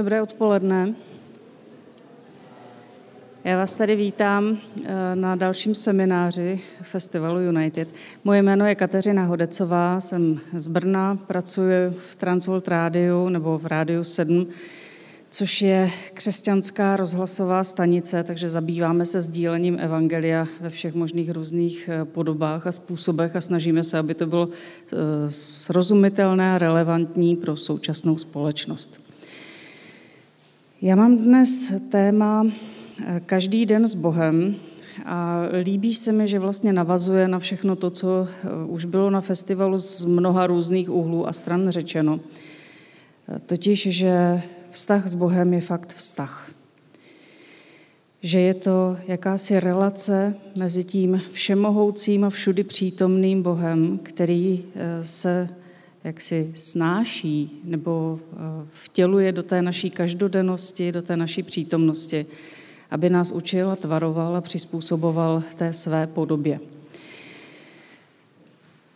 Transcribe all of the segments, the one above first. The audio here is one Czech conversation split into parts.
Dobré odpoledne. Já vás tady vítám eh, na dalším semináři Festivalu United. Moje jméno je Kateřina Hodecová, jsem z Brna, pracuji v Transvolt Rádiu nebo v Rádiu 7, což je křesťanská rozhlasová stanice, takže zabýváme se sdílením evangelia ve všech možných různých eh, podobách a způsobech a snažíme se, aby to bylo eh, srozumitelné a relevantní pro současnou společnost. Já mám dnes téma každý den s Bohem a líbí se mi, že vlastně navazuje na všechno to, co eh, už bylo na festivalu z mnoha různých úhlů a stran řečeno. Totiž, že vztah s Bohem je fakt vztah. Že je to jakási relace mezi tím všemohoucím a všudy přítomným Bohem, který eh, se jaksi snáší nebo eh, vtěluje do té naší každodennosti, do té naší přítomnosti aby nás učil a tvaroval a přizpůsoboval té své podobě.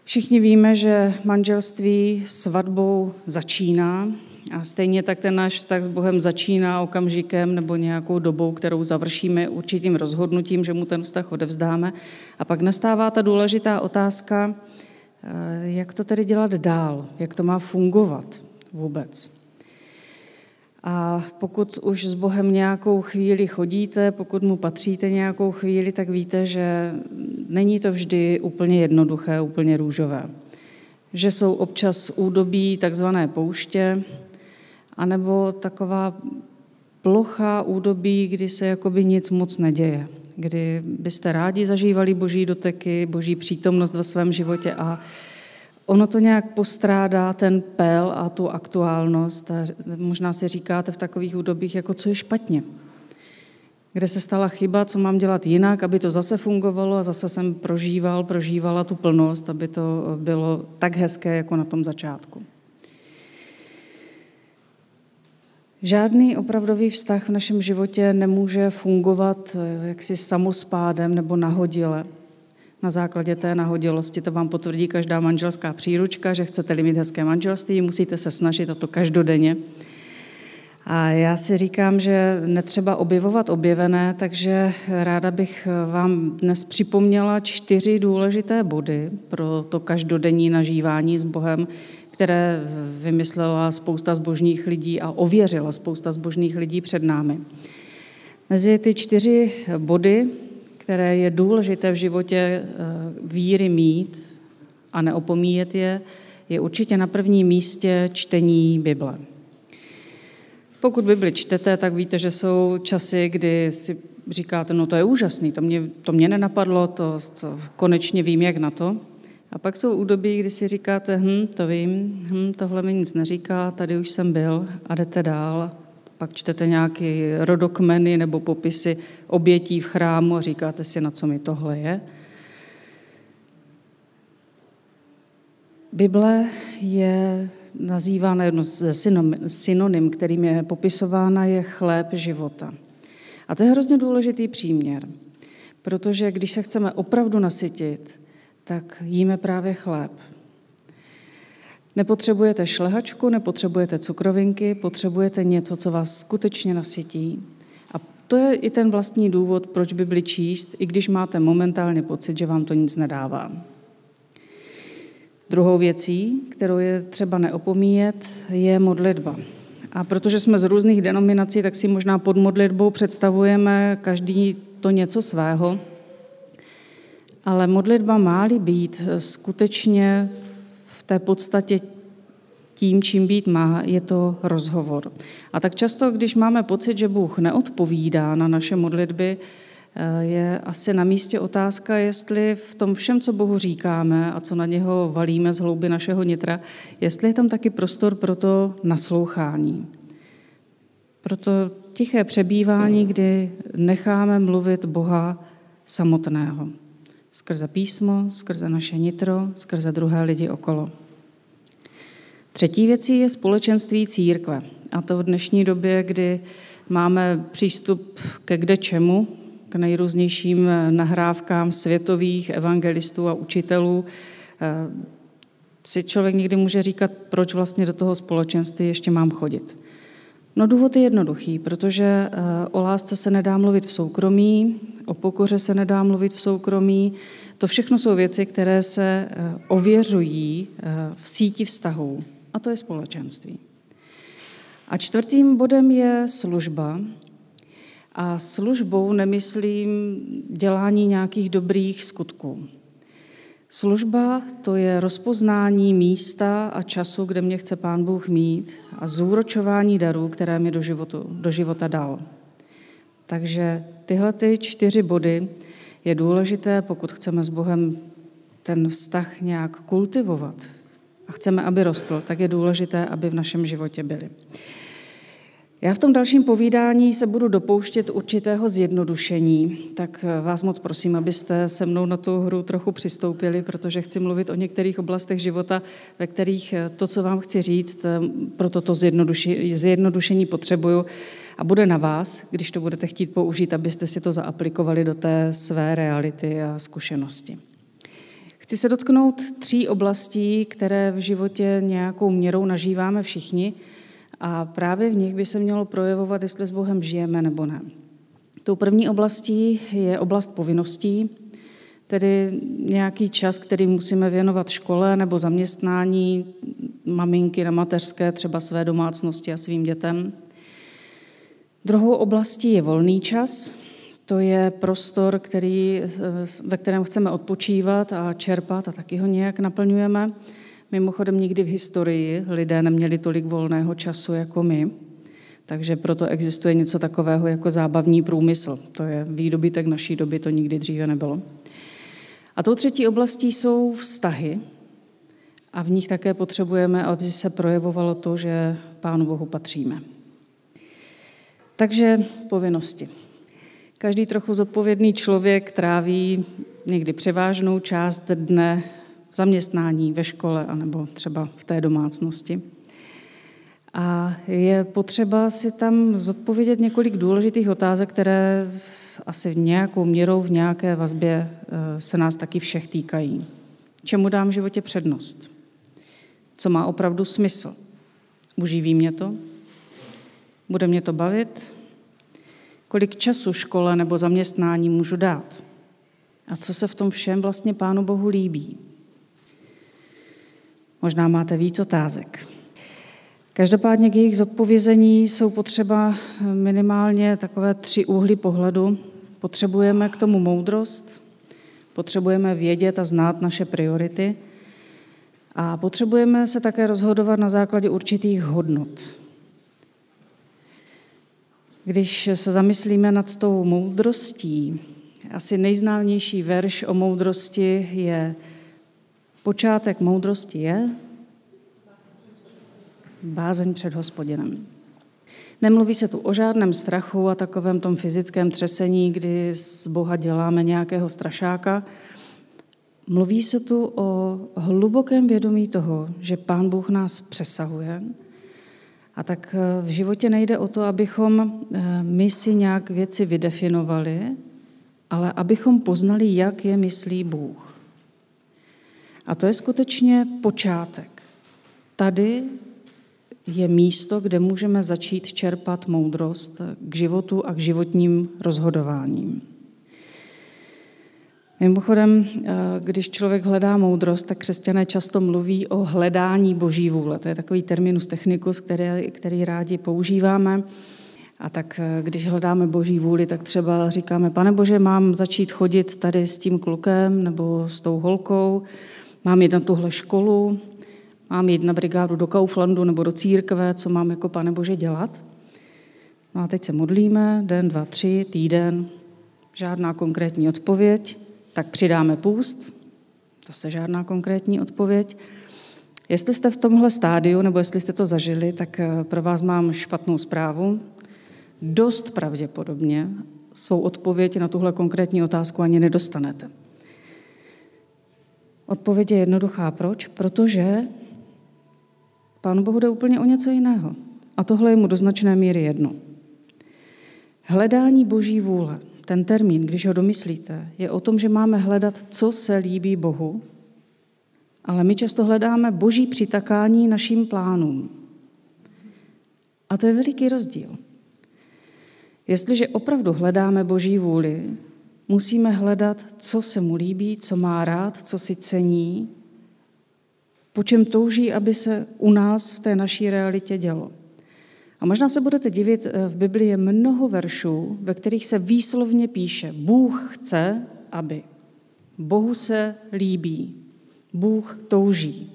Všichni víme, že manželství svatbou začíná a stejně tak ten náš vztah s Bohem začíná okamžikem nebo nějakou dobou, kterou završíme určitým rozhodnutím, že mu ten vztah odevzdáme. A pak nastává ta důležitá otázka, jak to tedy dělat dál, jak to má fungovat vůbec. A pokud už s Bohem nějakou chvíli chodíte, pokud mu patříte nějakou chvíli, tak víte, že není to vždy úplně jednoduché, úplně růžové. Že jsou občas údobí takzvané pouště, anebo taková plochá údobí, kdy se jakoby nic moc neděje, kdy byste rádi zažívali boží doteky, boží přítomnost ve svém životě a ono to nějak postrádá ten pel a tu aktuálnost. A možná si říkáte v takových údobích, jako co je špatně. Kde se stala chyba, co mám dělat jinak, aby to zase fungovalo a zase jsem prožíval, prožívala tu plnost, aby to bylo tak hezké, jako na tom začátku. Žádný opravdový vztah v našem životě nemůže fungovat jaksi samospádem nebo nahodile na základě té nahodilosti. To vám potvrdí každá manželská příručka, že chcete-li mít hezké manželství, musíte se snažit o to každodenně. A já si říkám, že netřeba objevovat objevené, takže ráda bych vám dnes připomněla čtyři důležité body pro to každodenní nažívání s Bohem, které vymyslela spousta zbožných lidí a ověřila spousta zbožných lidí před námi. Mezi ty čtyři body které je důležité v životě eh, víry mít a neopomíjet je, je určitě na prvním místě čtení Bible. Pokud Bibli čtete, tak víte, že jsou časy, kdy si říkáte, no to je úžasný, to mě, to mě nenapadlo, to, to konečně vím, jak na to. A pak jsou údobí, kdy si říkáte, hm, to vím, hm, tohle mi nic neříká, tady už jsem byl a jdete dál pak čtete nějaké rodokmeny nebo popisy obětí v chrámu a říkáte si, na co mi tohle je. Bible je nazývána jedno z synonym, kterým je popisována, je chléb života. A to je hrozně důležitý příměr, protože když se chceme opravdu nasytit, tak jíme právě chléb. Nepotřebujete šlehačku, nepotřebujete cukrovinky, potřebujete něco, co vás skutečně nasytí. A to je i ten vlastní důvod, proč by byli číst, i když máte momentálně pocit, že vám to nic nedává. Druhou věcí, kterou je třeba neopomíjet, je modlitba. A protože jsme z různých denominací, tak si možná pod modlitbou představujeme každý to něco svého, ale modlitba má být skutečně té podstatě tím, čím být má, je to rozhovor. A tak často, když máme pocit, že Bůh neodpovídá na naše modlitby, eh, je asi na místě otázka, jestli v tom všem, co Bohu říkáme a co na něho valíme z hlouby našeho nitra, jestli je tam taky prostor pro to naslouchání. Pro to tiché přebývání, kdy necháme mluvit Boha samotného. Skrze písmo, skrze naše nitro, skrze druhé lidi okolo. Třetí věcí je společenství církve. A to v dnešní době, kdy máme přístup ke kde čemu, k nejrůznějším nahrávkám světových evangelistů a učitelů, eh, si člověk někdy může říkat, proč vlastně do toho společenství ještě mám chodit. No důvod je jednoduchý, protože eh, o lásce se nedá mluvit v soukromí, o pokoře se nedá mluvit v soukromí. To všechno jsou věci, které se eh, ověřují eh, v síti vztahů. A to je společenství. A čtvrtým bodem je služba. A službou nemyslím dělání nějakých dobrých skutků. Služba to je rozpoznání místa a času, kde mě chce Pán Bůh mít a zúročování darů, které mi do, životu, do života dal. Takže tyhle ty čtyři body je důležité, pokud chceme s Bohem ten vztah nějak kultivovat a chceme, aby rostl, tak je důležité, aby v našem životě byly. Já v tom dalším povídání se budu dopouštět určitého zjednodušení, tak vás moc prosím, abyste se mnou na tu hru trochu přistoupili, protože chci mluvit o některých oblastech života, ve kterých to, co vám chci říct, pro toto zjednodušení potřebuju a bude na vás, když to budete chtít použít, abyste si to zaaplikovali do té své reality a zkušenosti. Chci se dotknout tří oblastí, které v životě nějakou měrou nažíváme všichni – a právě v nich by se mělo projevovat, jestli s Bohem žijeme nebo ne. Tou první oblastí je oblast povinností, tedy nějaký čas, který musíme věnovat škole nebo zaměstnání maminky na mateřské, třeba své domácnosti a svým dětem. Druhou oblastí je volný čas, to je prostor, který, ve kterém chceme odpočívat a čerpat a taky ho nějak naplňujeme. Mimochodem nikdy v historii lidé neměli tolik volného času jako my, takže proto existuje něco takového jako zábavní průmysl. To je výdobytek naší doby, to nikdy dříve nebylo. A tou třetí oblastí jsou vztahy. A v nich také potřebujeme, aby se projevovalo to, že Pánu Bohu patříme. Takže povinnosti. Každý trochu zodpovědný člověk tráví někdy převážnou část dne zaměstnání, ve škole anebo třeba v té domácnosti. A je potřeba si tam zodpovědět několik důležitých otázek, které asi v nějakou měrou, v nějaké vazbě eh, se nás taky všech týkají. Čemu dám v životě přednost? Co má opravdu smysl? Uživí mě to? Bude mě to bavit? Kolik času škole nebo zaměstnání můžu dát? A co se v tom všem vlastně Pánu Bohu líbí? Možná máte víc otázek. Každopádně k jejich zodpovězení jsou potřeba minimálně takové tři úhly pohledu. Potřebujeme k tomu moudrost, potřebujeme vědět a znát naše priority a potřebujeme se také rozhodovat na základě určitých hodnot. Když se zamyslíme nad tou moudrostí, asi nejznámější verš o moudrosti je Počátek moudrosti je bázeň před hospodinem. Nemluví se tu o žádném strachu a takovém tom fyzickém třesení, kdy z Boha děláme nějakého strašáka. Mluví se tu o hlubokém vědomí toho, že Pán Bůh nás přesahuje. A tak v životě nejde o to, abychom eh, my si nějak věci vydefinovali, ale abychom poznali, jak je myslí Bůh. A to je skutečně počátek. Tady je místo, kde můžeme začít čerpat moudrost k životu a k životním rozhodováním. Mimochodem, když člověk hledá moudrost, tak křesťané často mluví o hledání boží vůle. To je takový terminus technicus, který, který rádi používáme. A tak když hledáme boží vůli, tak třeba říkáme, pane Bože, mám začít chodit tady s tím klukem nebo s tou holkou, mám jít na tuhle školu, mám jít na brigádu do Kauflandu nebo do církve, co mám jako Pane Bože dělat. No a teď se modlíme, den, dva, tři, týden, žádná konkrétní odpověď, tak přidáme půst, zase žádná konkrétní odpověď. Jestli jste v tomhle stádiu, nebo jestli jste to zažili, tak eh, pro vás mám špatnou zprávu. Dost pravděpodobně svou odpověď na tuhle konkrétní otázku ani nedostanete. Odpověď je jednoduchá. Proč? Protože Pánu Bohu jde úplně o něco jiného. A tohle je mu do značné míry jedno. Hledání Boží vůle, ten termín, když ho domyslíte, je o tom, že máme hledat, co se líbí Bohu, ale my často hledáme Boží přitakání našim plánům. A to je veliký rozdíl. Jestliže opravdu hledáme Boží vůli, musíme hledat, co se mu líbí, co má rád, co si cení, po čem touží, aby se u nás v té naší realitě dělo. A možná se budete divit, eh, v Biblii je mnoho veršů, ve kterých se výslovně píše, Bůh chce, aby. Bohu se líbí. Bůh touží.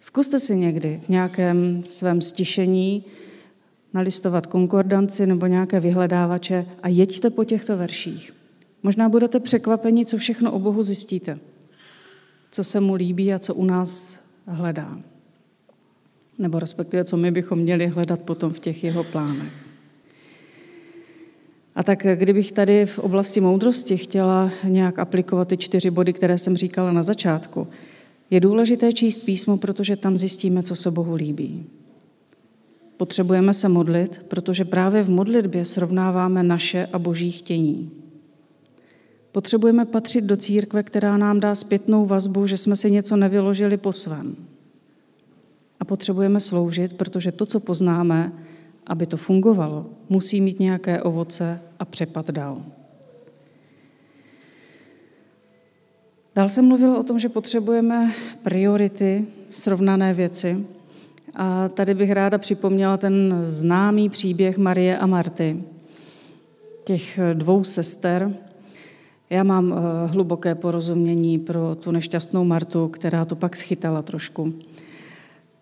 Zkuste si někdy v nějakém svém stišení nalistovat konkordanci nebo nějaké vyhledávače a jeďte po těchto verších. Možná budete překvapeni, co všechno o Bohu zjistíte, co se mu líbí a co u nás hledá. Nebo respektive, co my bychom měli hledat potom v těch jeho plánech. A tak kdybych tady v oblasti moudrosti chtěla nějak aplikovat ty čtyři body, které jsem říkala na začátku, je důležité číst písmo, protože tam zjistíme, co se Bohu líbí. Potřebujeme se modlit, protože právě v modlitbě srovnáváme naše a boží chtění. Potřebujeme patřit do církve, která nám dá zpětnou vazbu, že jsme si něco nevyložili po svém. A potřebujeme sloužit, protože to, co poznáme, aby to fungovalo, musí mít nějaké ovoce a přepad dál. Dál jsem mluvila o tom, že potřebujeme priority, srovnané věci. A tady bych ráda připomněla ten známý příběh Marie a Marty, těch dvou sester. Já mám eh, hluboké porozumění pro tu nešťastnou Martu, která to pak schytala trošku.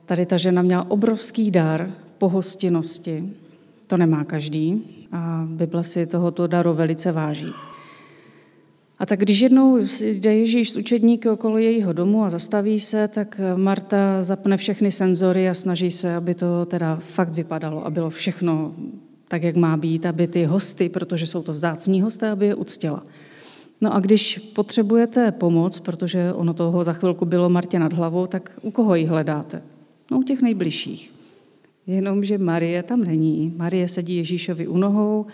Tady ta žena měla obrovský dar pohostinnosti. To nemá každý a Bible si tohoto daru velice váží. A tak když jednou jde Ježíš s učedníky okolo jejího domu a zastaví se, tak Marta zapne všechny senzory a snaží se, aby to teda fakt vypadalo a bylo všechno tak, jak má být, aby ty hosty, protože jsou to vzácní hosté, aby je uctila. No a když potřebujete pomoc, protože ono toho za chvilku bylo Martě nad hlavou, tak u koho ji hledáte? No u těch nejbližších. Jenomže Marie tam není. Marie sedí Ježíšovi u nohou,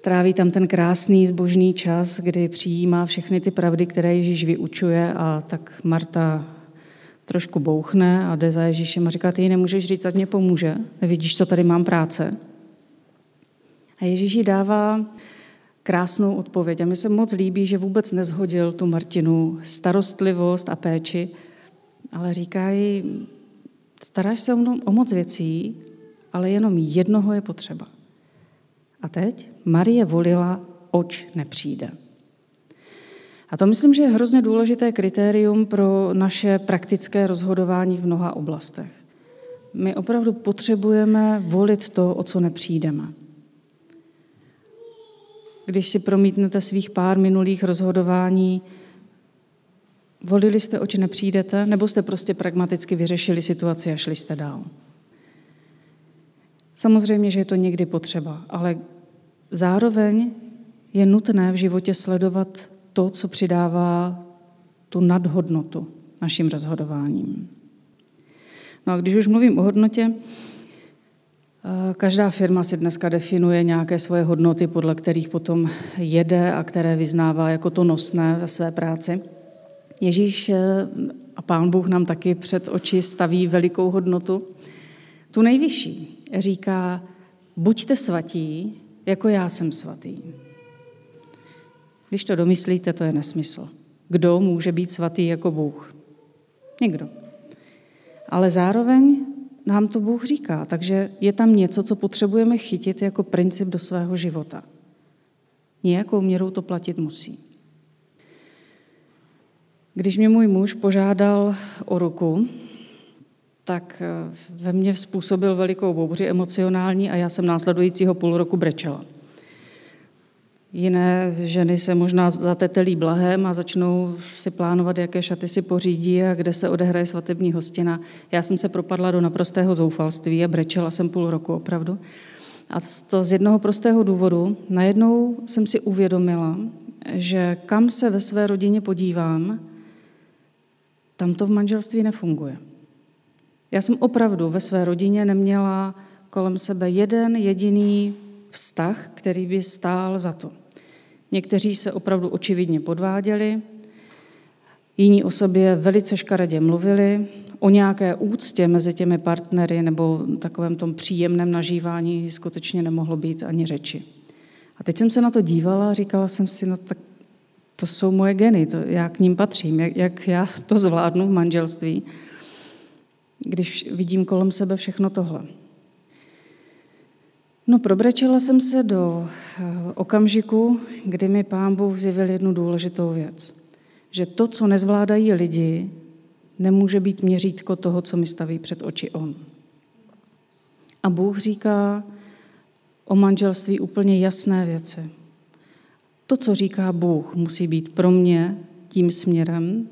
tráví tam ten krásný zbožný čas, kdy přijímá všechny ty pravdy, které Ježíš vyučuje a tak Marta trošku bouchne a jde za Ježíšem a říká, ty nemůžeš říct, ať mě pomůže, nevidíš, co tady mám práce. A Ježíš jí dává krásnou odpověď. A mi se moc líbí, že vůbec nezhodil tu Martinu starostlivost a péči, ale říká jí, staráš se o moc věcí, ale jenom jednoho je potřeba. A teď Marie volila, oč nepřijde. A to myslím, že je hrozně důležité kritérium pro naše praktické rozhodování v mnoha oblastech. My opravdu potřebujeme volit to, o co nepřijdeme. Když si promítnete svých pár minulých rozhodování, volili jste, oč nepřijdete, nebo jste prostě pragmaticky vyřešili situaci a šli jste dál. Samozřejmě, že je to někdy potřeba, ale zároveň je nutné v životě sledovat to, co přidává tu nadhodnotu našim rozhodováním. No a když už mluvím o hodnotě, každá firma si dneska definuje nějaké svoje hodnoty, podle kterých potom jede a které vyznává jako to nosné ve své práci. Ježíš eh, a Pán Bůh nám taky před oči staví velikou hodnotu. Tu nejvyšší říká, buďte svatí, jako já jsem svatý. Když to domyslíte, to je nesmysl. Kdo může být svatý jako Bůh? Nikdo. Ale zároveň nám to Bůh říká, takže je tam něco, co potřebujeme chytit jako princip do svého života. Nějakou měrou to platit musí. Když mě můj muž požádal o ruku, tak eh, ve mně způsobil velikou bouři emocionální a já jsem následujícího půl roku brečela. Jiné ženy se možná zatetelí blahem a začnou si plánovat, jaké šaty si pořídí a kde se odehraje svatební hostina. Já jsem se propadla do naprostého zoufalství a brečela jsem půl roku opravdu. A to z jednoho prostého důvodu. Najednou jsem si uvědomila, že kam se ve své rodině podívám, tam to v manželství nefunguje. Já jsem opravdu ve své rodině neměla kolem sebe jeden jediný vztah, který by stál za to. Někteří se opravdu očividně podváděli, jiní o sobě velice škaredě mluvili, o nějaké úctě mezi těmi partnery nebo takovém tom příjemném nažívání skutečně nemohlo být ani řeči. A teď jsem se na to dívala a říkala jsem si, no tak to jsou moje geny, to, já k ním patřím, jak, jak já to zvládnu v manželství, když vidím kolem sebe všechno tohle. No, probrečela jsem se do eh, okamžiku, kdy mi pán Bůh zjevil jednu důležitou věc. Že to, co nezvládají lidi, nemůže být měřítko toho, co mi staví před oči on. A Bůh říká o manželství úplně jasné věci. To, co říká Bůh, musí být pro mě tím směrem,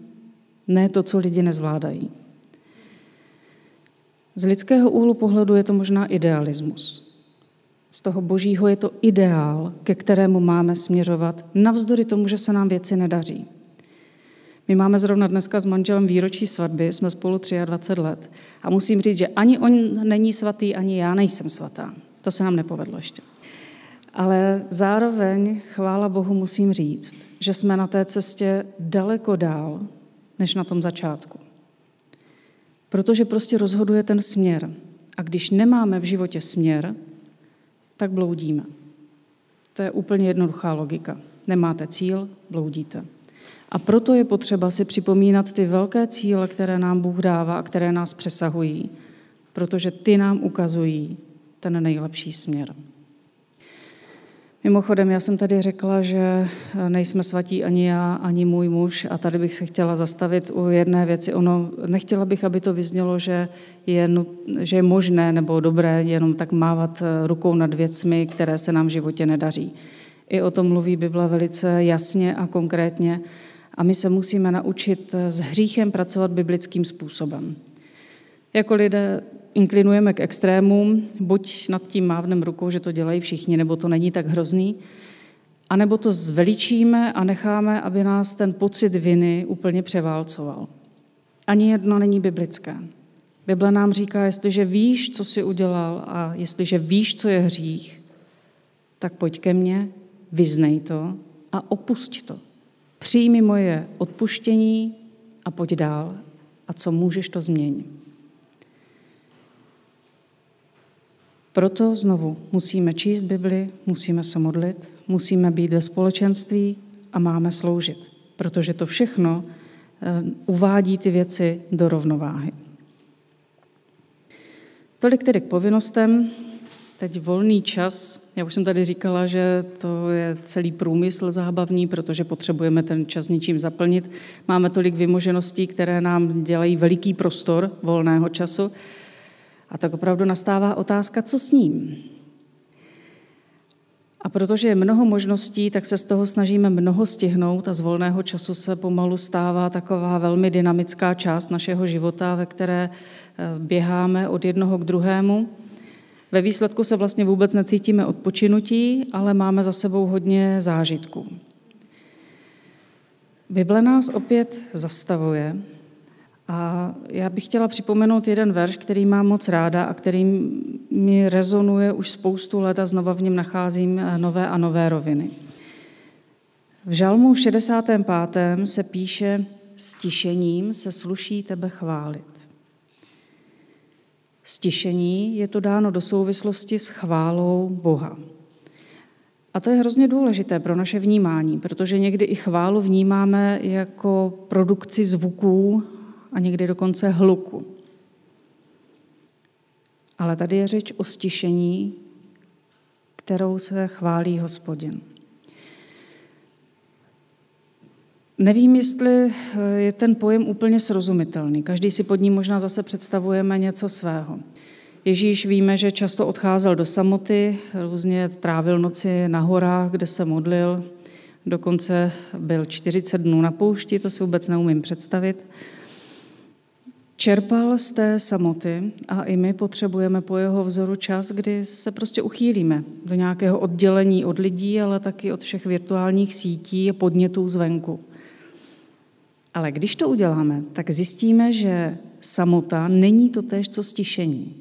ne to, co lidi nezvládají. Z lidského úhlu pohledu je to možná idealismus. Z toho božího je to ideál, ke kterému máme směřovat, navzdory tomu, že se nám věci nedaří. My máme zrovna dneska s manželem výročí svatby, jsme spolu 23 let. A musím říct, že ani on není svatý, ani já nejsem svatá. To se nám nepovedlo ještě. Ale zároveň, chvála Bohu, musím říct, že jsme na té cestě daleko dál, než na tom začátku. Protože prostě rozhoduje ten směr. A když nemáme v životě směr, tak bloudíme. To je úplně jednoduchá logika. Nemáte cíl, bloudíte. A proto je potřeba si připomínat ty velké cíle, které nám Bůh dává a které nás přesahují, protože ty nám ukazují ten nejlepší směr. Mimochodem, já jsem tady řekla, že nejsme svatí ani já, ani můj muž a tady bych se chtěla zastavit u jedné věci. Ono, nechtěla bych, aby to vyznělo, že je, že je možné nebo dobré jenom tak mávat rukou nad věcmi, které se nám v životě nedaří. I o tom mluví Bible velice jasně a konkrétně a my se musíme naučit s hříchem pracovat biblickým způsobem. Jako lidé inklinujeme k extrémům, buď nad tím mávnem rukou, že to dělají všichni, nebo to není tak hrozný, anebo to zveličíme a necháme, aby nás ten pocit viny úplně převálcoval. Ani jedno není biblické. Bible nám říká, jestliže víš, co jsi udělal a jestliže víš, co je hřích, tak pojď ke mně, vyznej to a opusť to. Přijmi moje odpuštění a pojď dál. A co můžeš, to změň. Proto znovu musíme číst Bibli, musíme se modlit, musíme být ve společenství a máme sloužit, protože to všechno eh, uvádí ty věci do rovnováhy. Tolik tedy k povinnostem. Teď volný čas. Já už jsem tady říkala, že to je celý průmysl zábavný, protože potřebujeme ten čas něčím zaplnit. Máme tolik vymožeností, které nám dělají veliký prostor volného času. A tak opravdu nastává otázka, co s ním. A protože je mnoho možností, tak se z toho snažíme mnoho stihnout a z volného času se pomalu stává taková velmi dynamická část našeho života, ve které eh, běháme od jednoho k druhému. Ve výsledku se vlastně vůbec necítíme odpočinutí, ale máme za sebou hodně zážitků. Bible nás opět zastavuje a já bych chtěla připomenout jeden verš, který mám moc ráda a který mi rezonuje už spoustu let a znova v něm nacházím eh, nové a nové roviny. V žalmu 65. se píše, stišením se sluší tebe chválit. Stišení je to dáno do souvislosti s chválou Boha. A to je hrozně důležité pro naše vnímání, protože někdy i chválu vnímáme jako produkci zvuků a někdy dokonce hluku. Ale tady je řeč o stišení, kterou se chválí hospodin. Nevím, jestli je ten pojem úplně srozumitelný. Každý si pod ním možná zase představujeme něco svého. Ježíš víme, že často odcházel do samoty, různě trávil noci na horách, kde se modlil, dokonce byl 40 dnů na poušti, to si vůbec neumím představit. Čerpal z té samoty a i my potřebujeme po jeho vzoru čas, kdy se prostě uchýlíme do nějakého oddělení od lidí, ale taky od všech virtuálních sítí a podnětů zvenku. Ale když to uděláme, tak zjistíme, že samota není to též, co stišení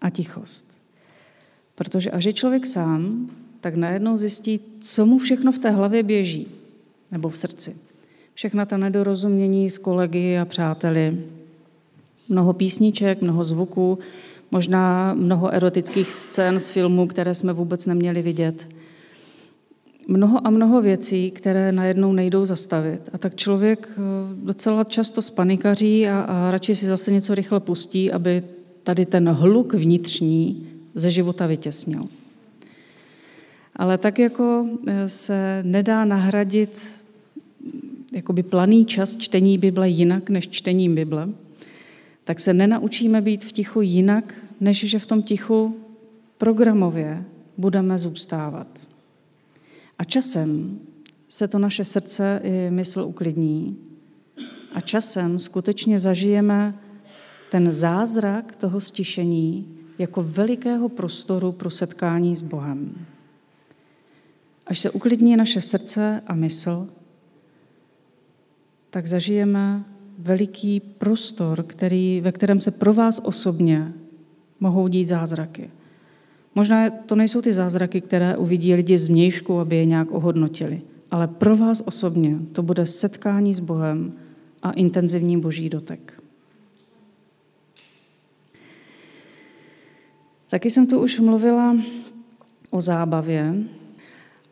a tichost. Protože až je člověk sám, tak najednou zjistí, co mu všechno v té hlavě běží, nebo v srdci. Všechna ta nedorozumění s kolegy a přáteli, Mnoho písniček, mnoho zvuků, možná mnoho erotických scén z filmů, které jsme vůbec neměli vidět. Mnoho a mnoho věcí, které najednou nejdou zastavit. A tak člověk eh, docela často spanikaří a, a radši si zase něco rychle pustí, aby tady ten hluk vnitřní ze života vytěsnil. Ale tak jako eh, se nedá nahradit jakoby planý čas čtení Bible jinak než čtením Bible, tak se nenaučíme být v tichu jinak, než že v tom tichu programově budeme zůstávat. A časem se to naše srdce i mysl uklidní a časem skutečně zažijeme ten zázrak toho stišení jako velikého prostoru pro setkání s Bohem. Až se uklidní naše srdce a mysl, tak zažijeme veliký prostor, který, ve kterém se pro vás osobně mohou dít zázraky. Možná to nejsou ty zázraky, které uvidí lidi z vnějšku, aby je nějak ohodnotili, ale pro vás osobně to bude setkání s Bohem a intenzivní boží dotek. Taky jsem tu už mluvila o zábavě,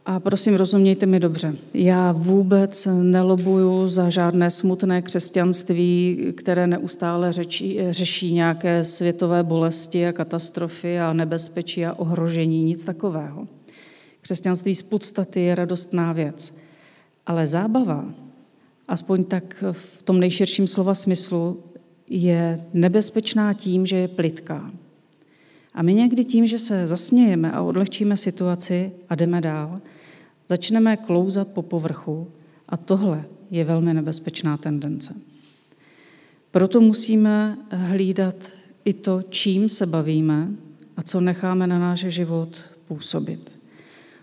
a prosím, rozumějte mi dobře. Já vůbec nelobuju za žádné smutné křesťanství, které neustále řečí, řeší nějaké světové bolesti a katastrofy a nebezpečí a ohrožení, nic takového. Křesťanství z podstaty je radostná věc. Ale zábava, aspoň tak v tom nejširším slova smyslu, je nebezpečná tím, že je plitká. A my někdy tím, že se zasmějeme a odlehčíme situaci a jdeme dál, začneme klouzat po povrchu a tohle je velmi nebezpečná tendence. Proto musíme hlídat i to, čím se bavíme a co necháme na náš život působit.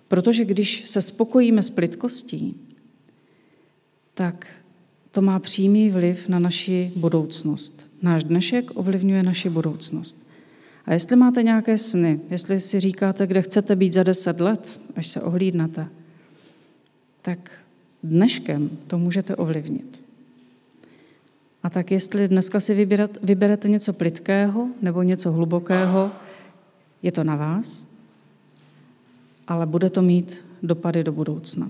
Protože když se spokojíme s plitkostí, tak to má přímý vliv na naši budoucnost. Náš dnešek ovlivňuje naši budoucnost. A jestli máte nějaké sny, jestli si říkáte, kde chcete být za deset let, až se ohlídnete, tak dneškem to můžete ovlivnit. A tak jestli dneska si vybírat, vyberete něco plitkého nebo něco hlubokého, je to na vás, ale bude to mít dopady do budoucna.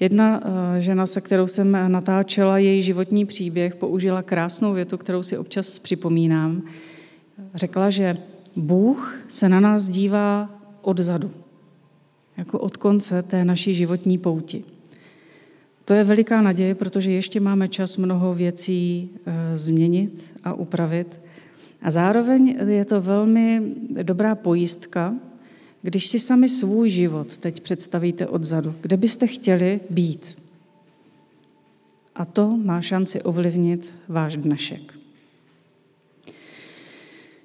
Jedna eh, žena, se kterou jsem natáčela její životní příběh, použila krásnou větu, kterou si občas připomínám. Řekla, že Bůh se na nás dívá odzadu, jako od konce té naší životní pouti. To je veliká naděje, protože ještě máme čas mnoho věcí eh, změnit a upravit. A zároveň je to velmi dobrá pojistka, když si sami svůj život teď představíte odzadu, kde byste chtěli být. A to má šanci ovlivnit váš dnešek.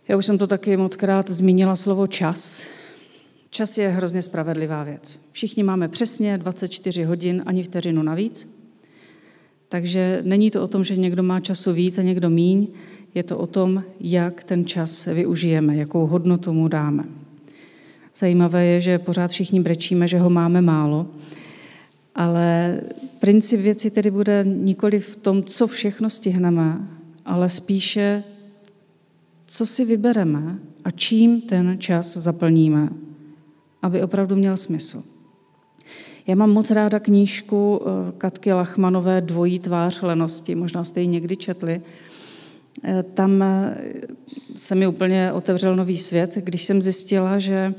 Já už jsem to taky moc krát zmínila slovo čas. Čas je hrozně spravedlivá věc. Všichni máme přesně 24 hodin, ani vteřinu navíc. Takže není to o tom, že někdo má času víc a někdo míň, je to o tom, jak ten čas využijeme, jakou hodnotu mu dáme. Zajímavé je, že pořád všichni brečíme, že ho máme málo, ale princip věci tedy bude nikoli v tom, co všechno stihneme, ale spíše, co si vybereme a čím ten čas zaplníme aby opravdu měl smysl. Já mám moc ráda knížku eh, Katky Lachmanové Dvojí tvář lenosti, možná jste ji někdy četli. Eh, tam eh, se mi úplně otevřel nový svět, když jsem zjistila, že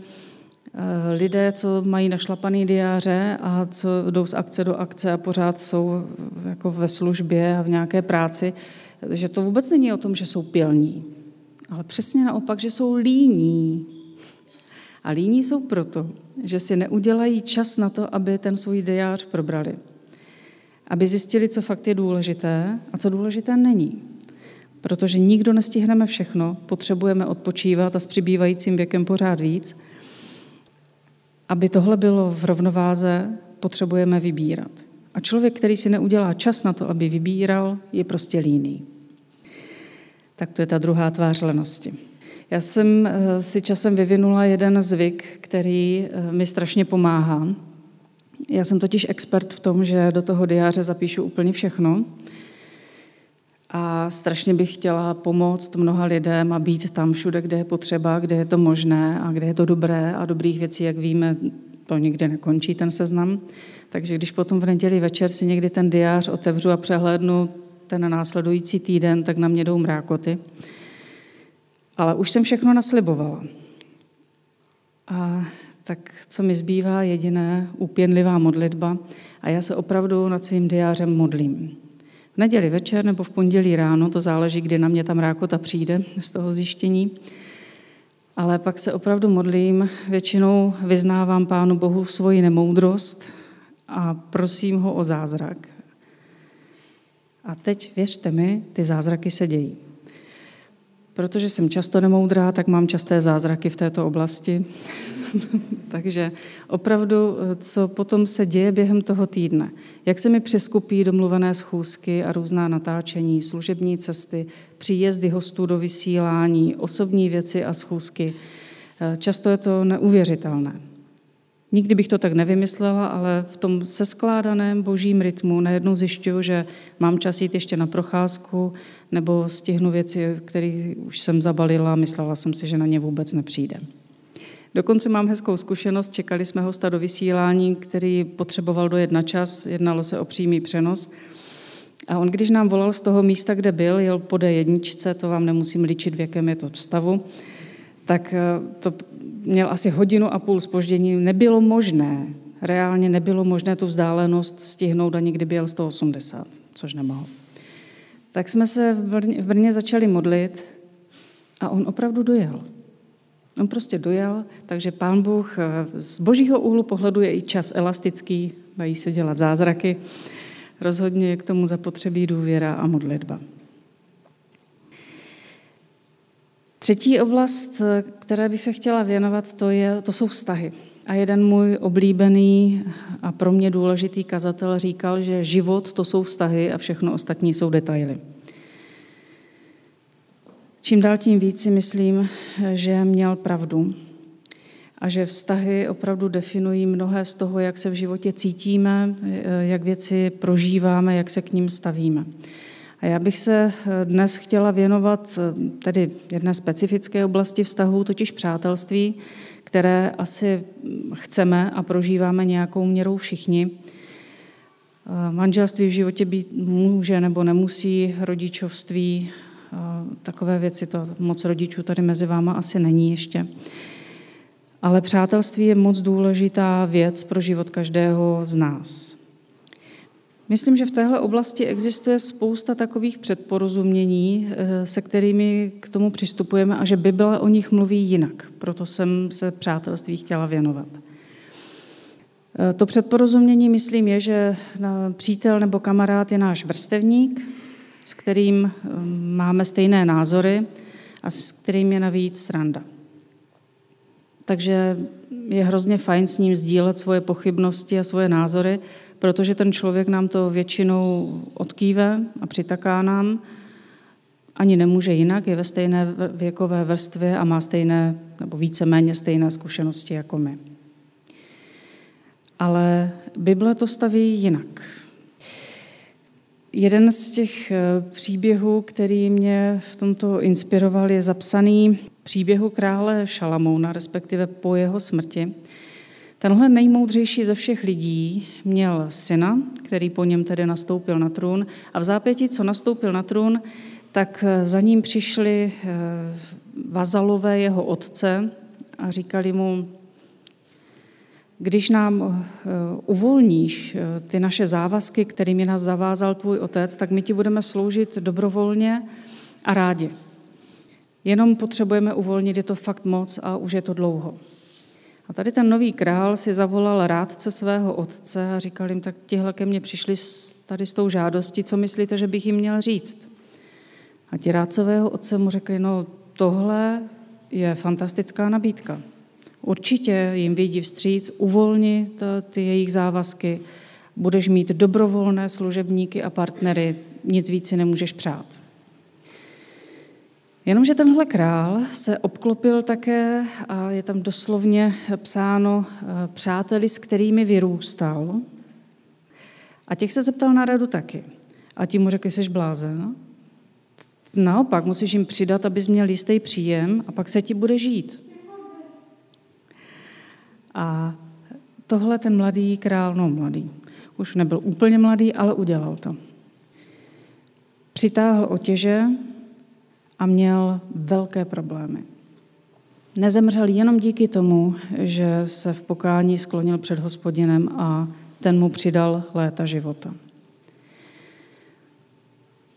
lidé, co mají našlapaný diáře a co jdou z akce do akce a pořád jsou jako ve službě a v nějaké práci, že to vůbec není o tom, že jsou pilní, ale přesně naopak, že jsou líní, a líní jsou proto, že si neudělají čas na to, aby ten svůj diář probrali. Aby zjistili, co fakt je důležité a co důležité není. Protože nikdo nestihneme všechno, potřebujeme odpočívat a s přibývajícím věkem pořád víc. Aby tohle bylo v rovnováze, potřebujeme vybírat. A člověk, který si neudělá čas na to, aby vybíral, je prostě líný. Tak to je ta druhá tvář lenosti. Já jsem eh, si časem vyvinula jeden zvyk, který eh, mi strašně pomáhá. Já jsem totiž expert v tom, že do toho diáře zapíšu úplně všechno. A strašně bych chtěla pomoct mnoha lidem a být tam všude, kde je potřeba, kde je to možné a kde je to dobré a dobrých věcí, jak víme, to nikdy nekončí ten seznam. Takže když potom v neděli večer si někdy ten diář otevřu a přehlédnu ten následující týden, tak na mě jdou mrákoty. Ale už jsem všechno naslibovala. A tak co mi zbývá? Jediné úpěnlivá modlitba. A já se opravdu nad svým diářem modlím. V neděli večer nebo v pondělí ráno, to záleží, kdy na mě tam rákota přijde z toho zjištění. Ale pak se opravdu modlím, většinou vyznávám Pánu Bohu svoji nemoudrost a prosím ho o zázrak. A teď věřte mi, ty zázraky se dějí. Protože jsem často nemoudrá, tak mám časté zázraky v této oblasti. Takže opravdu, co potom se děje během toho týdne. Jak se mi přeskupí domluvené schůzky a různá natáčení, služební cesty, příjezdy hostů do vysílání, osobní věci a schůzky. Často je to neuvěřitelné. Nikdy bych to tak nevymyslela, ale v tom seskládaném božím rytmu najednou zjišťuju, že mám čas jít ještě na procházku nebo stihnu věci, které už jsem zabalila a myslela jsem si, že na ně vůbec nepřijde. Dokonce mám hezkou zkušenost, čekali jsme hosta do vysílání, který potřeboval dojet na čas, jednalo se o přímý přenos. A on, když nám volal z toho místa, kde byl, jel po D1, to vám nemusím ličit, v jakém je to stavu, tak eh, to měl asi hodinu a půl spoždění. Nebylo možné, reálně nebylo možné tu vzdálenost stihnout ani kdyby jel 180, což nemohl. Tak jsme se v Brně, začali modlit a on opravdu dojel. On prostě dojel, takže pán Bůh eh, z božího úhlu pohledu je i čas elastický, dají se dělat zázraky. Rozhodně je k tomu zapotřebí důvěra a modlitba. Třetí oblast, které bych se chtěla věnovat, to, je, to jsou vztahy. A jeden můj oblíbený a pro mě důležitý kazatel říkal, že život to jsou vztahy a všechno ostatní jsou detaily. Čím dál tím víc si myslím, že měl pravdu a že vztahy opravdu definují mnohé z toho, jak se v životě cítíme, jak věci prožíváme, jak se k ním stavíme. A já bych se dnes chtěla věnovat tedy jedné specifické oblasti vztahů, totiž přátelství, které asi chceme a prožíváme nějakou měrou všichni. Manželství v životě být může nebo nemusí, rodičovství, takové věci, to moc rodičů tady mezi váma asi není ještě. Ale přátelství je moc důležitá věc pro život každého z nás. Myslím, že v téhle oblasti existuje spousta takových předporozumění, eh, se kterými k tomu přistupujeme a že Bible o nich mluví jinak. Proto jsem se přátelství chtěla věnovat. Eh, to předporozumění, myslím, je, že přítel nebo kamarád je náš vrstevník, s kterým eh, máme stejné názory a s kterým je navíc sranda. Takže je hrozně fajn s ním sdílet svoje pochybnosti a svoje názory, protože ten člověk nám to většinou odkýve a přitaká nám. Ani nemůže jinak, je ve stejné věkové vrstvě a má stejné, nebo víceméně stejné zkušenosti jako my. Ale Bible to staví jinak. Jeden z těch eh, příběhů, který mě v tomto inspiroval, je zapsaný příběhu krále Šalamouna, respektive po jeho smrti. Tenhle nejmoudřejší ze všech lidí měl syna, který po něm tedy nastoupil na trůn a v zápětí, co nastoupil na trůn, tak eh, za ním přišli eh, vazalové jeho otce a říkali mu, když nám eh, uvolníš ty naše závazky, kterými nás zavázal tvůj otec, tak my ti budeme sloužit dobrovolně a rádi. Jenom potřebujeme uvolnit, je to fakt moc a už je to dlouho. A tady ten nový král si zavolal rádce svého otce a říkal jim, tak tihle ke mně přišli tady s tou žádostí, co myslíte, že bych jim měl říct? A ti rádcového otce mu řekli, no tohle je fantastická nabídka. Určitě jim vidí vstříc, uvolni to, ty jejich závazky, budeš mít dobrovolné služebníky a partnery, nic víc si nemůžeš přát. Jenomže tenhle král se obklopil také, a je tam doslovně psáno, eh, přáteli, s kterými vyrůstal. A těch se zeptal na radu taky. A ti mu řekli, jsi blázen. Naopak, musíš jim přidat, abys měl jistý příjem a pak se ti bude žít. A tohle ten mladý král, no mladý, už nebyl úplně mladý, ale udělal to. Přitáhl otěže a měl velké problémy. Nezemřel jenom díky tomu, že se v pokání sklonil před hospodinem a ten mu přidal léta života.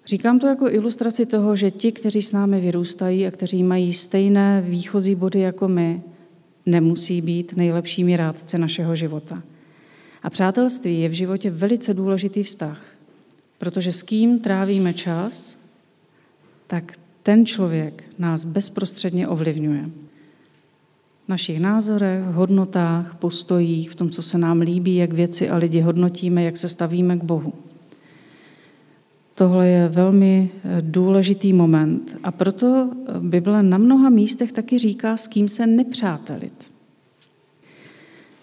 Říkám to jako ilustraci toho, že ti, kteří s námi vyrůstají a kteří mají stejné výchozí body jako my, nemusí být nejlepšími rádce našeho života. A přátelství je v životě velice důležitý vztah, protože s kým trávíme čas, tak ten člověk nás bezprostředně ovlivňuje. V našich názorech, hodnotách, postojích, v tom, co se nám líbí, jak věci a lidi hodnotíme, jak se stavíme k Bohu. Tohle je velmi eh, důležitý moment a proto eh, Bible na mnoha místech taky říká, s kým se nepřátelit.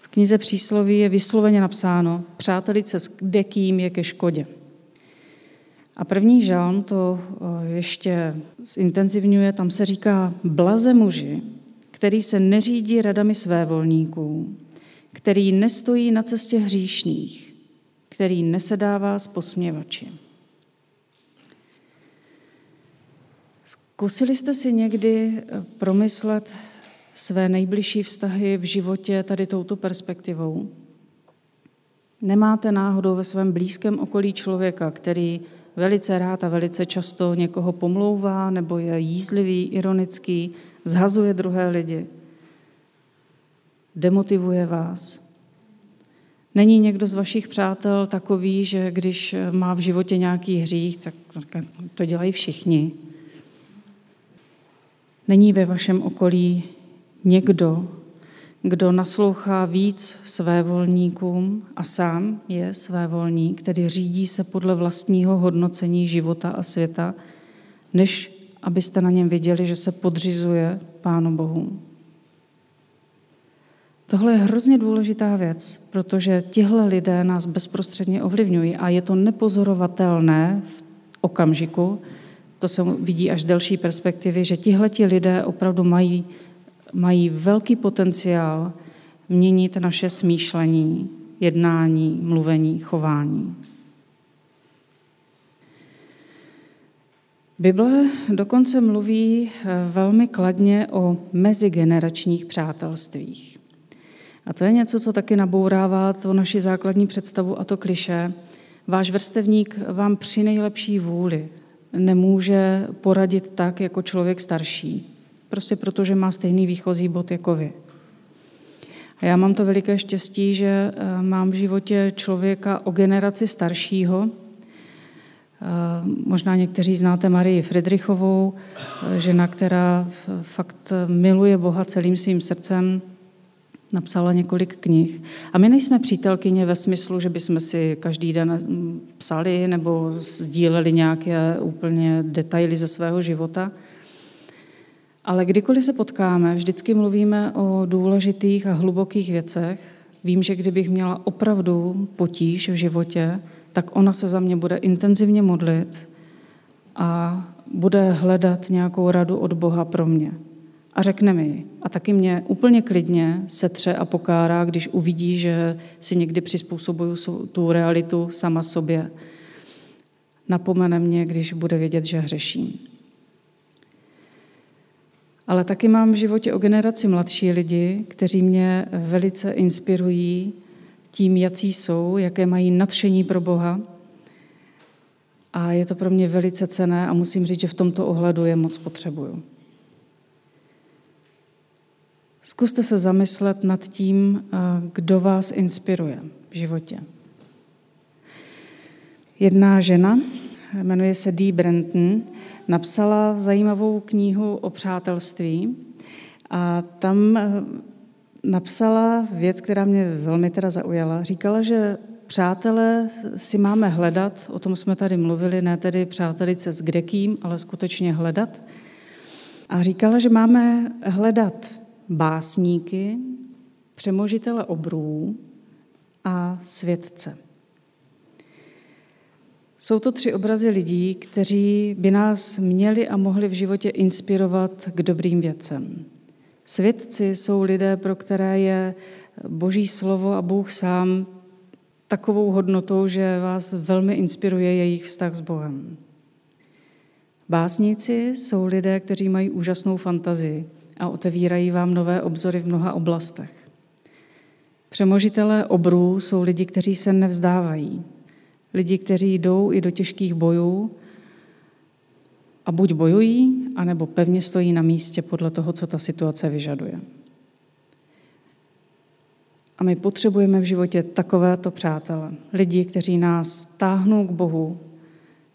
V knize přísloví je vysloveně napsáno, přátelit se s kdekým je ke škodě. A první žalm to eh, ještě zintenzivňuje, tam se říká blaze muži, který se neřídí radami své volníků, který nestojí na cestě hříšných, který nesedává s posměvači. Zkusili jste si někdy eh, promyslet své nejbližší vztahy v životě tady touto perspektivou? Nemáte náhodou ve svém blízkém okolí člověka, který velice rád a velice často někoho pomlouvá nebo je jízlivý, ironický, zhazuje druhé lidi, demotivuje vás. Není někdo z vašich přátel takový, že když má v životě nějaký hřích, tak to dělají všichni. Není ve vašem okolí někdo, kdo naslouchá víc svévolníkům a sám je svévolník, který řídí se podle vlastního hodnocení života a světa, než abyste na něm viděli, že se podřizuje Pánu Bohu. Tohle je hrozně důležitá věc, protože tihle lidé nás bezprostředně ovlivňují a je to nepozorovatelné v okamžiku, to se vidí až z delší perspektivy, že tihleti lidé opravdu mají, mají velký potenciál měnit naše smýšlení, jednání, mluvení, chování. Bible dokonce mluví eh, velmi kladně o mezigeneračních přátelstvích. A to je něco, co taky nabourává to naši základní představu a to kliše. Váš vrstevník vám při nejlepší vůli nemůže poradit tak jako člověk starší. Prostě protože má stejný výchozí bod jako vy. A já mám to veliké štěstí, že eh, mám v životě člověka o generaci staršího. Eh, možná někteří znáte Marii Friedrichovou, eh, žena, která fakt miluje Boha celým svým srdcem, napsala několik knih. A my nejsme přítelkyně ve smyslu, že bychom si každý den psali nebo sdíleli nějaké úplně detaily ze svého života. Ale kdykoliv se potkáme, vždycky mluvíme o důležitých a hlubokých věcech. Vím, že kdybych měla opravdu potíž v životě, tak ona se za mě bude intenzivně modlit a bude hledat nějakou radu od Boha pro mě a řekne mi A taky mě úplně klidně setře a pokárá, když uvidí, že si někdy přizpůsobuju tu realitu sama sobě. Napomene mě, když bude vědět, že hřeším. Ale taky mám v životě o generaci mladší lidi, kteří mě velice inspirují tím, jací jsou, jaké mají nadšení pro Boha. A je to pro mě velice cené a musím říct, že v tomto ohledu je moc potřebuju. Zkuste se zamyslet nad tím, eh, kdo vás inspiruje v životě. Jedna žena, jmenuje se Dee Brenton, napsala zajímavou knihu o přátelství a tam eh, napsala věc, která mě velmi teda zaujala. Říkala, že přátelé si máme hledat, o tom jsme tady mluvili, ne tedy přátelice s kdekým, ale skutečně hledat. A říkala, že máme hledat básníky, přemožitele obrů a světce. Jsou to tři obrazy lidí, kteří by nás měli a mohli v životě inspirovat k dobrým věcem. Svědci jsou lidé, pro které je Boží slovo a Bůh sám takovou hodnotou, že vás velmi inspiruje jejich vztah s Bohem. Básníci jsou lidé, kteří mají úžasnou fantazii a otevírají vám nové obzory v mnoha oblastech. Přemožitelé obrů jsou lidi, kteří se nevzdávají. Lidi, kteří jdou i do těžkých bojů a buď bojují, anebo pevně stojí na místě podle toho, co ta situace vyžaduje. A my potřebujeme v životě takovéto přátele. Lidi, kteří nás táhnou k Bohu,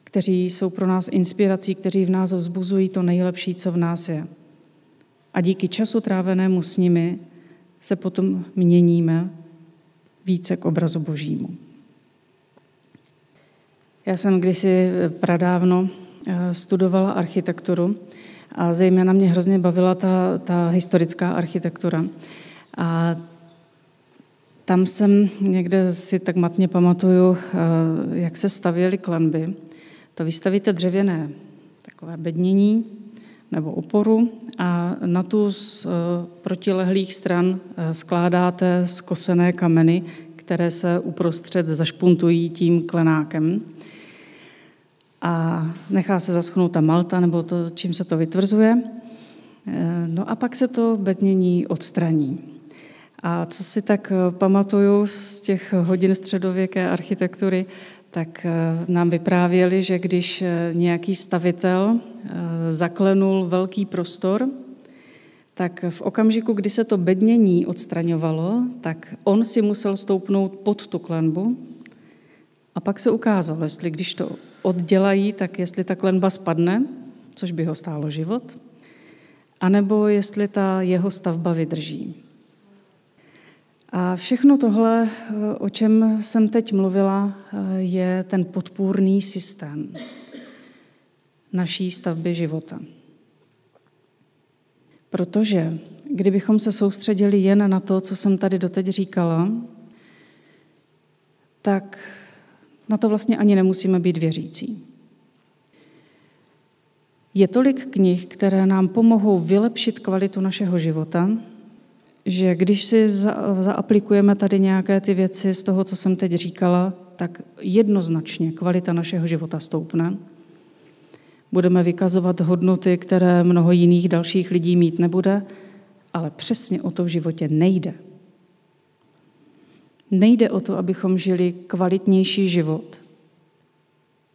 kteří jsou pro nás inspirací, kteří v nás vzbuzují to nejlepší, co v nás je. A díky času trávenému s nimi se potom měníme více k obrazu Božímu. Já jsem kdysi pradávno eh, studovala architekturu a zejména mě hrozně bavila ta, ta historická architektura. A tam jsem někde si tak matně pamatuju, eh, jak se stavěly klanby. To vystavíte dřevěné takové bednění nebo oporu a na tu z eh, protilehlých stran eh, skládáte skosené kameny, které se uprostřed zašpuntují tím klenákem. A nechá se zaschnout ta malta, nebo to, čím se to vytvrzuje. No a pak se to bednění odstraní. A co si tak eh, pamatuju z těch hodin středověké architektury, tak eh, nám vyprávěli, že když eh, nějaký stavitel zaklenul velký prostor, tak v okamžiku, kdy se to bednění odstraňovalo, tak on si musel stoupnout pod tu klenbu a pak se ukázalo, jestli když to oddělají, tak jestli ta klenba spadne, což by ho stálo život, anebo jestli ta jeho stavba vydrží. A všechno tohle, o čem jsem teď mluvila, je ten podpůrný systém naší stavby života. Protože kdybychom se soustředili jen na to, co jsem tady doteď říkala, tak na to vlastně ani nemusíme být věřící. Je tolik knih, které nám pomohou vylepšit kvalitu našeho života, že když si za, zaaplikujeme tady nějaké ty věci z toho, co jsem teď říkala, tak jednoznačně kvalita našeho života stoupne. Budeme vykazovat hodnoty, které mnoho jiných dalších lidí mít nebude, ale přesně o to v životě nejde. Nejde o to, abychom žili kvalitnější život.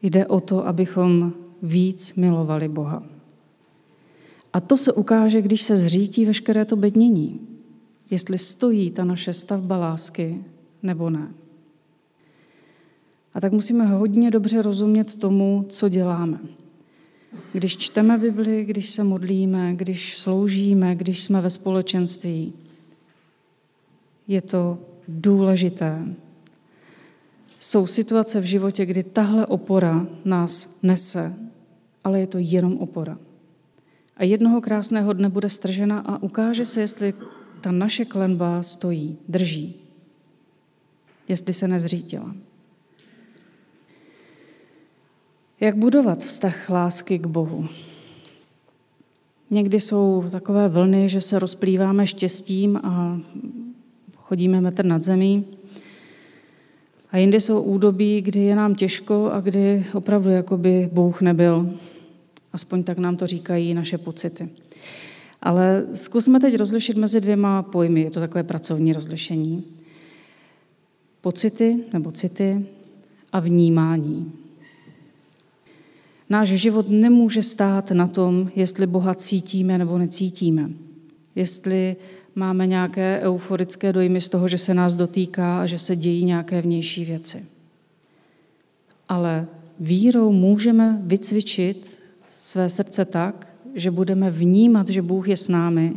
Jde o to, abychom víc milovali Boha. A to se ukáže, když se zřítí veškeré to bednění jestli stojí ta naše stavba lásky nebo ne. A tak musíme hodně dobře rozumět tomu, co děláme. Když čteme Bibli, když se modlíme, když sloužíme, když jsme ve společenství, je to důležité. Jsou situace v životě, kdy tahle opora nás nese, ale je to jenom opora. A jednoho krásného dne bude stržena a ukáže se, jestli ta naše klenba stojí, drží, jestli se nezřítila. Jak budovat vztah lásky k Bohu? Někdy jsou takové vlny, že se rozplýváme štěstím a chodíme metr nad zemí. A jindy jsou údobí, kdy je nám těžko a kdy opravdu jako by Bůh nebyl. Aspoň tak nám to říkají naše pocity. Ale zkusme teď rozlišit mezi dvěma pojmy, je to takové pracovní rozlišení. Pocity nebo city a vnímání. Náš život nemůže stát na tom, jestli Boha cítíme nebo necítíme. Jestli máme nějaké euforické dojmy z toho, že se nás dotýká a že se dějí nějaké vnější věci. Ale vírou můžeme vycvičit své srdce tak, že budeme vnímat, že Bůh je s námi,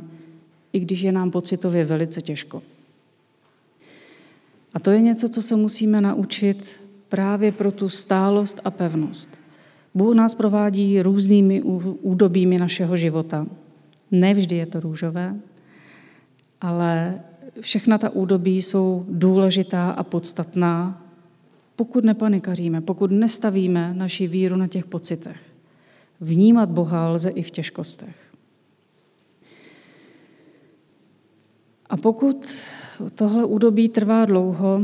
i když je nám pocitově velice těžko. A to je něco, co se musíme naučit právě pro tu stálost a pevnost. Bůh nás provádí různými údobími našeho života. Nevždy je to růžové, ale všechna ta údobí jsou důležitá a podstatná pokud nepanikaříme, pokud nestavíme naši víru na těch pocitech. Vnímat Boha lze i v těžkostech. A pokud tohle údobí trvá dlouho,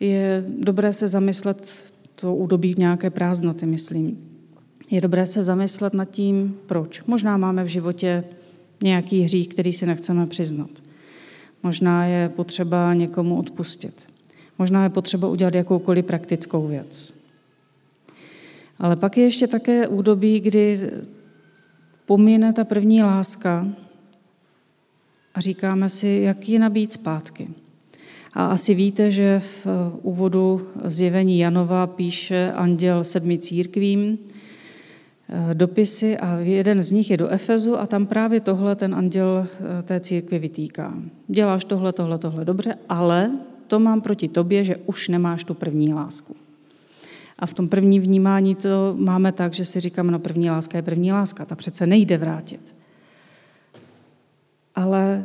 je dobré se zamyslet, to údobí nějaké prázdnoty, myslím. Je dobré se zamyslet nad tím, proč. Možná máme v životě nějaký hřích, který si nechceme přiznat. Možná je potřeba někomu odpustit. Možná je potřeba udělat jakoukoliv praktickou věc. Ale pak je ještě také údobí, kdy pomíne ta první láska a říkáme si, jak ji nabít zpátky. A asi víte, že v úvodu zjevení Janova píše anděl sedmi církvím eh, dopisy a jeden z nich je do Efezu a tam právě tohle ten anděl eh, té církvi vytýká. Děláš tohle, tohle, tohle dobře, ale to mám proti tobě, že už nemáš tu první lásku. A v tom první vnímání to máme tak, že si říkáme, no první láska je první láska, ta přece nejde vrátit. Ale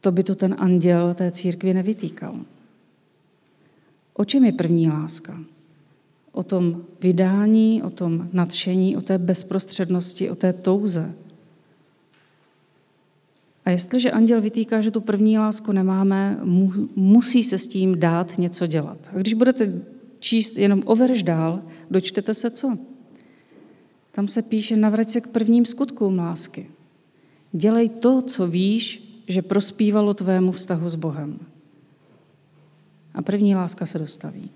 to by to ten anděl té církvi nevytýkal. O čem je první láska? O tom vydání, o tom nadšení, o té bezprostřednosti, o té touze. A jestliže anděl vytýká, že tu první lásku nemáme, musí se s tím dát něco dělat. A když budete číst jenom o verš dál, dočtete se co? Tam se píše, navrať se k prvním skutkům lásky. Dělej to, co víš, že prospívalo tvému vztahu s Bohem. A první láska se dostaví.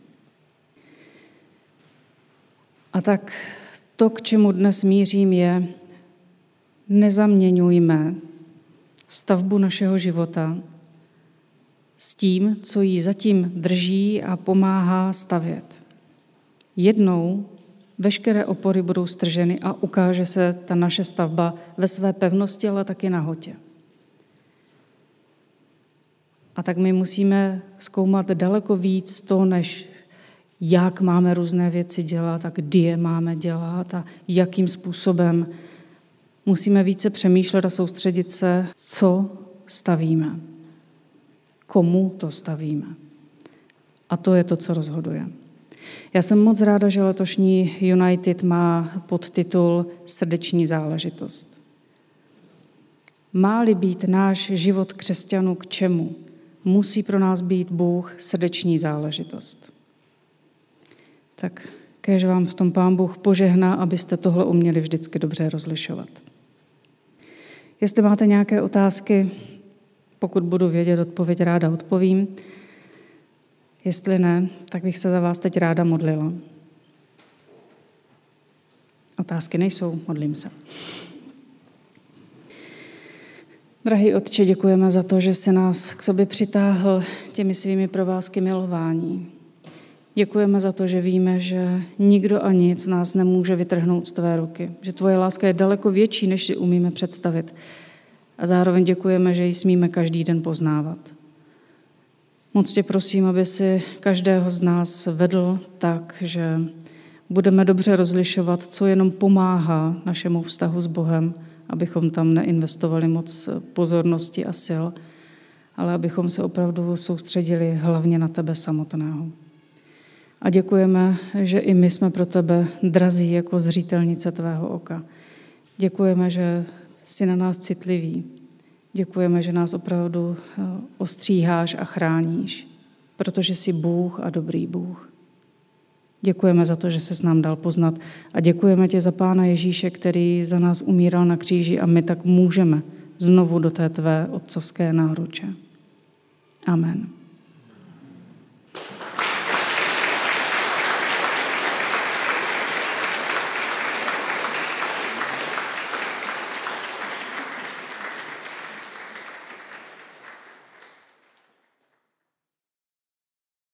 A tak to, k čemu dnes mířím, je nezaměňujme stavbu našeho života s tím, co jí zatím drží a pomáhá stavět. Jednou veškeré opory budou strženy a ukáže se ta naše stavba ve své pevnosti, ale taky nahotě. A tak my musíme zkoumat daleko víc to, než jak máme různé věci dělat a kdy je máme dělat a jakým způsobem. Musíme více přemýšlet a soustředit se, co stavíme, komu to stavíme. A to je to, co rozhoduje. Já jsem moc ráda, že letošní United má podtitul Srdeční záležitost. Má-li být náš život křesťanů k čemu? Musí pro nás být Bůh srdeční záležitost. Tak kež vám v tom Pán Bůh požehná, abyste tohle uměli vždycky dobře rozlišovat. Jestli máte nějaké otázky, pokud budu vědět odpověď, ráda odpovím. Jestli ne, tak bych se za vás teď ráda modlila. Otázky nejsou, modlím se. Drahý Otče, děkujeme za to, že se nás k sobě přitáhl těmi svými provázky milování. Děkujeme za to, že víme, že nikdo a nic nás nemůže vytrhnout z tvé ruky, že tvoje láska je daleko větší, než si umíme představit. A zároveň děkujeme, že ji smíme každý den poznávat. Moc tě prosím, aby si každého z nás vedl tak, že budeme dobře rozlišovat, co jenom pomáhá našemu vztahu s Bohem abychom tam neinvestovali moc pozornosti a sil, ale abychom se opravdu soustředili hlavně na tebe samotného. A děkujeme, že i my jsme pro tebe drazí jako zřítelnice tvého oka. Děkujeme, že jsi na nás citlivý. Děkujeme, že nás opravdu eh, ostříháš a chráníš, protože jsi Bůh a dobrý Bůh. Děkujeme za to, že se s nám dal poznat a děkujeme tě za Pána Ježíše, který za nás umíral na kříži a my tak můžeme znovu do té tvé otcovské náruče. Amen.